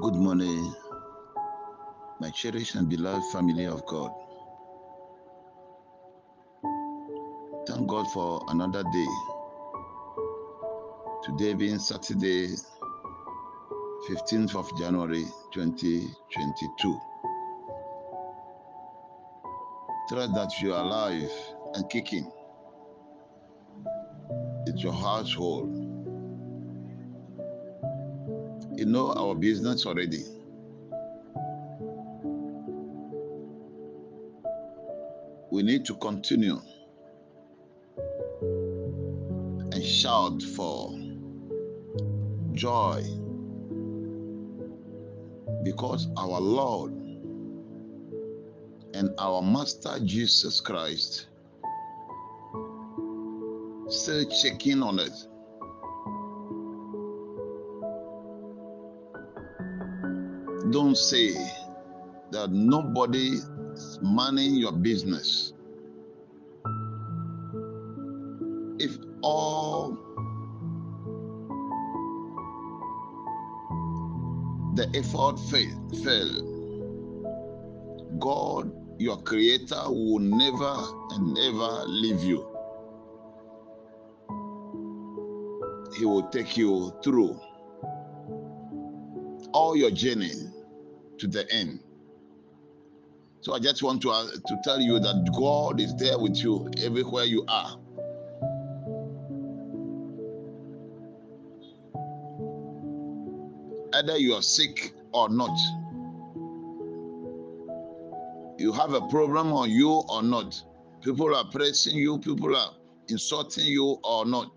Good morning, my cherished and beloved family of God. Thank God for another day. Today being Saturday, 15th of January 2022. Trust that you are alive and kicking. It's your household. You know our business already. We need to continue and shout for joy because our Lord and our Master Jesus Christ still checking on us. Don't say that nobody is manning your business. If all the effort fail, fail, God, your creator, will never and ever leave you. He will take you through all your journey to the end. So I just want to, uh, to tell you that God is there with you everywhere you are. Either you are sick or not, you have a problem on you or not. People are pressing you, people are insulting you or not.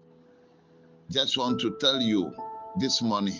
Just want to tell you this morning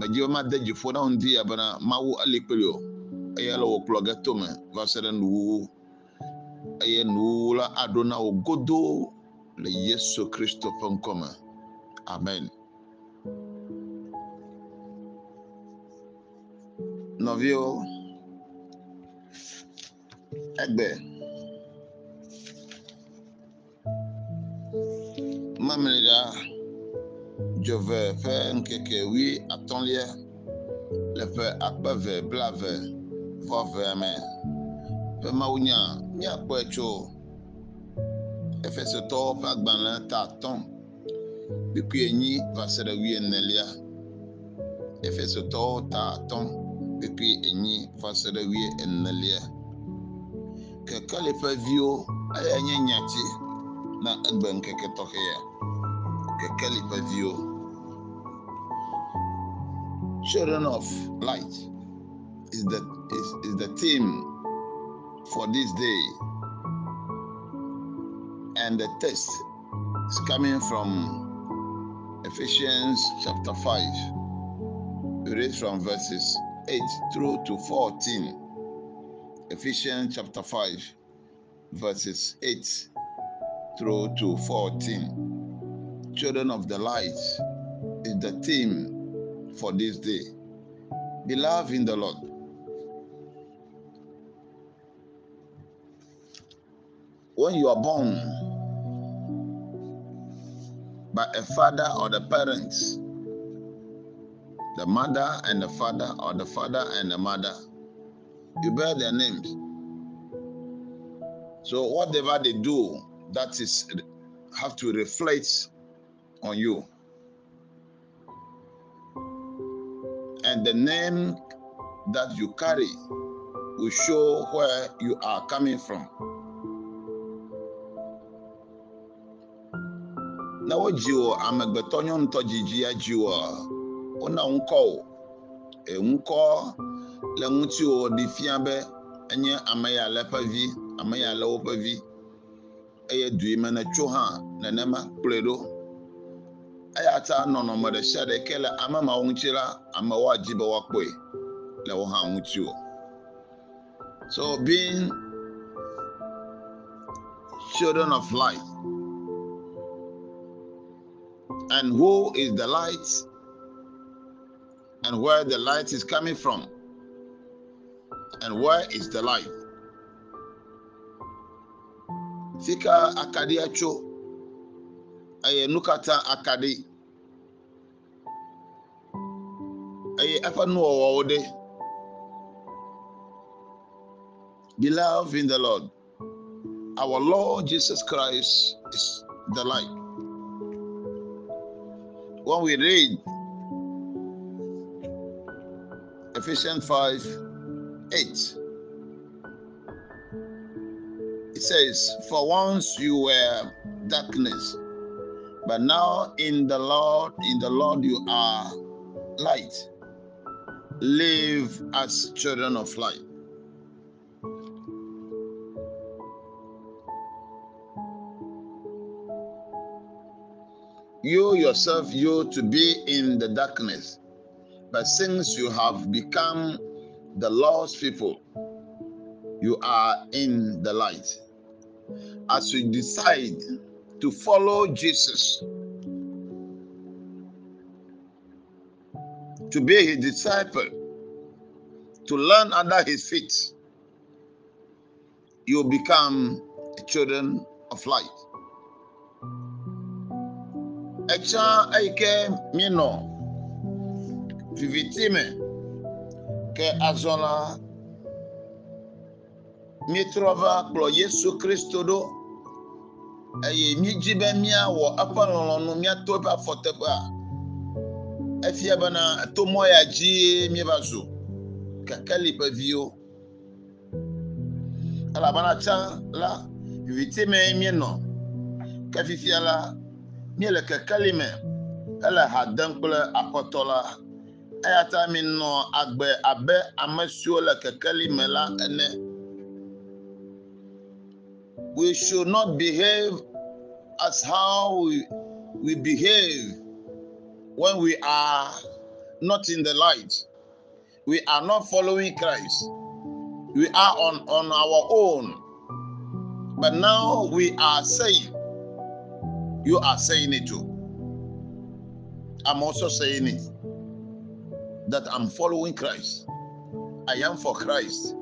nagye ma de dziƒo na wo ŋdi abena mawu ali kpeli o eye le wòkplɔ ge tome va se ɖe nuwuwu eye nuwuwu la aɖo na wò godoo le yesu kristo ƒe ŋkɔme amen. nɔviwo egbe mamli ɖaa. Ƒe ŋkeke wi atɔ̃lia le ƒe akpe eve blaeve vɔ evea me. Ƒe mawunya míakpɔe tso Efesotɔwo ƒe agbalẽ ta atɔ̃ kpikui enyi va se ɖe wi enelia. Efesotɔwo ta atɔ̃ kpikui enyi va se ɖe wi enelia. Kekeli ƒe viwo eya nye nyatsi na egbe ŋkeke tɔxɛ ya. Kekeli ƒe viwo. Children of light is the is, is the theme for this day. And the text is coming from Ephesians chapter 5. We read from verses 8 through to 14. Ephesians chapter 5, verses 8 through to 14. Children of the light is the theme for this day. Beloved in the Lord. When you are born by a father or the parents, the mother and the father, or the father and the mother, you bear their names. So whatever they do, that is have to reflect on you. And the name that you carry will show where you are coming from. Na wodzi wò amegbetɔ nyɔnutɔ dzidzi dzi wò wona ŋkɔ wò eŋkɔ le ŋutiwò ɖi fia be enye ame ya le ƒe vi ame ya le woƒe vi eye du yi me netso hã nenema kplɔe ɖo eya ta nɔnɔme ɖe sia ɖe ke le ame mawo ŋuti la amewo adi be woakpɔe le wo hã ŋuti o. So being children of light and who is the light and where the light is coming from and where is the light? Sika akaɖi atso eye nukata akaɖi eye eƒe nuwɔwɔwo ɖe beloved in the lord our lord jesus christ is the light. When we read ephesians 5 8 it says, For once you were darkness, but now in the Lord, in the Lord you are light. Live as children of light. You yourself, you to be in the darkness, but since you have become the lost people, you are in the light. As you decide to follow Jesus, to be his disciple, to learn under his feet, you become children of light. Echa aike mino. Vivitime. Ke azɔla míetrɔ kplɔ yesu kristo ɖo eye míedzi be míawɔ eƒe lɔlɔ̃nu míato eƒe afɔteƒea. Efia bena to mɔ ya dzi míeva zu kekeli ƒe viwo. Elabena tsã la vivitime míenɔ ke fifia la míele kekeli me hele ha dem kple aƒetɔ la. Eya ta minɔ agbe abe ame siwo le kekeli me la ene. We should not behave as how we, we behave when we are not in the light. We are not following Christ. We are on, on our own. But now we are saying, you are saying it too. I'm also saying it that I'm following Christ. I am for Christ.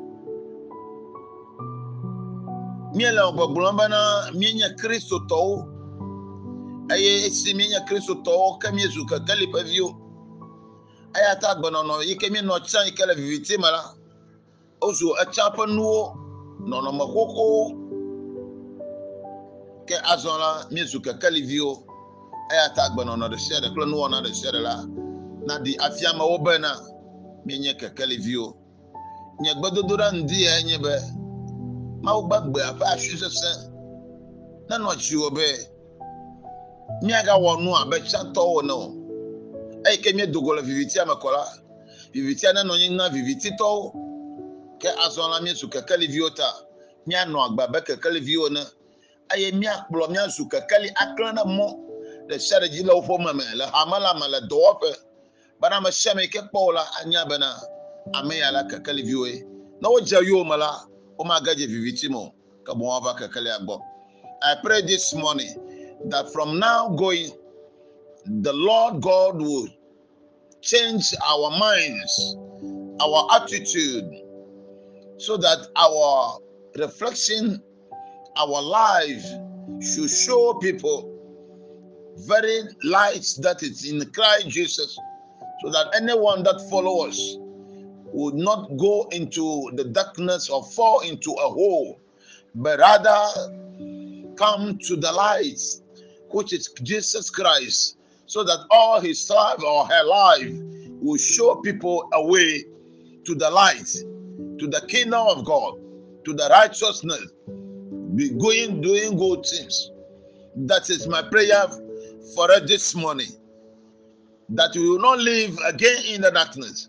Míele gbɔgblɔm bena míenye kristotɔwo eye esi míenye kristotɔwo ke míezu kekeli ƒe viwo. Eya ta agbenɔnɔ yi ke míenɔ tsã yi ke le viviti me la wozu etsã ƒe nuwo nɔnɔme xoxowo ke azɔ la míezu kekeli viwo. Eya ta agbenɔnɔ ɖe sia ɖe kple nuwɔna ɖe sia ɖe la naɖi afia amewo bena míenye kekeli viwo. Nye gbedodoɖa ŋdi ya nye be mawu gbagbe ƒe asi sesẽ nenɔ dziwò be míagawɔ nu abe tsãtɔwo ene o. Eyi ke míedogo le vivitia me kɔ la vivitia nenɔ anyi na vivititɔwo. Ke azɔ la míezu kekeliviwo ta míanɔ agbe abe kekeliviwo ene eye míakplɔ míazu kekeli aklẽ ɖe mɔ ɖe sia ɖe dzi le woƒe me me le hame la me le dɔwɔƒe. Bena ame sia ame yi ke kpɔ wo la anya bena ame ya la kekeliviwoe. Ne wodze yewo me la I pray this morning that from now going, the Lord God will change our minds, our attitude, so that our reflection, our life should show people very light that is in Christ Jesus, so that anyone that follows us would not go into the darkness or fall into a hole, but rather come to the light, which is Jesus Christ, so that all his life or her life will show people a way to the light, to the kingdom of God, to the righteousness, be going, doing good things. That is my prayer for this morning. That we will not live again in the darkness,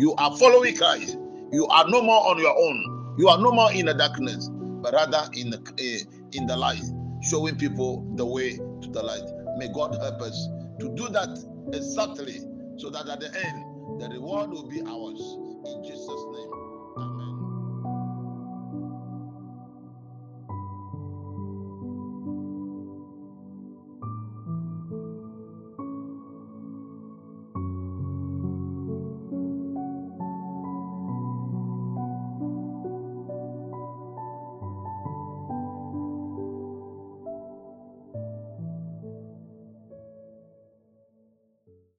you are following Christ. You are no more on your own. You are no more in the darkness but rather in the uh, in the light showing people the way to the light. May God help us to do that exactly so that at the end the reward will be ours. In Jesus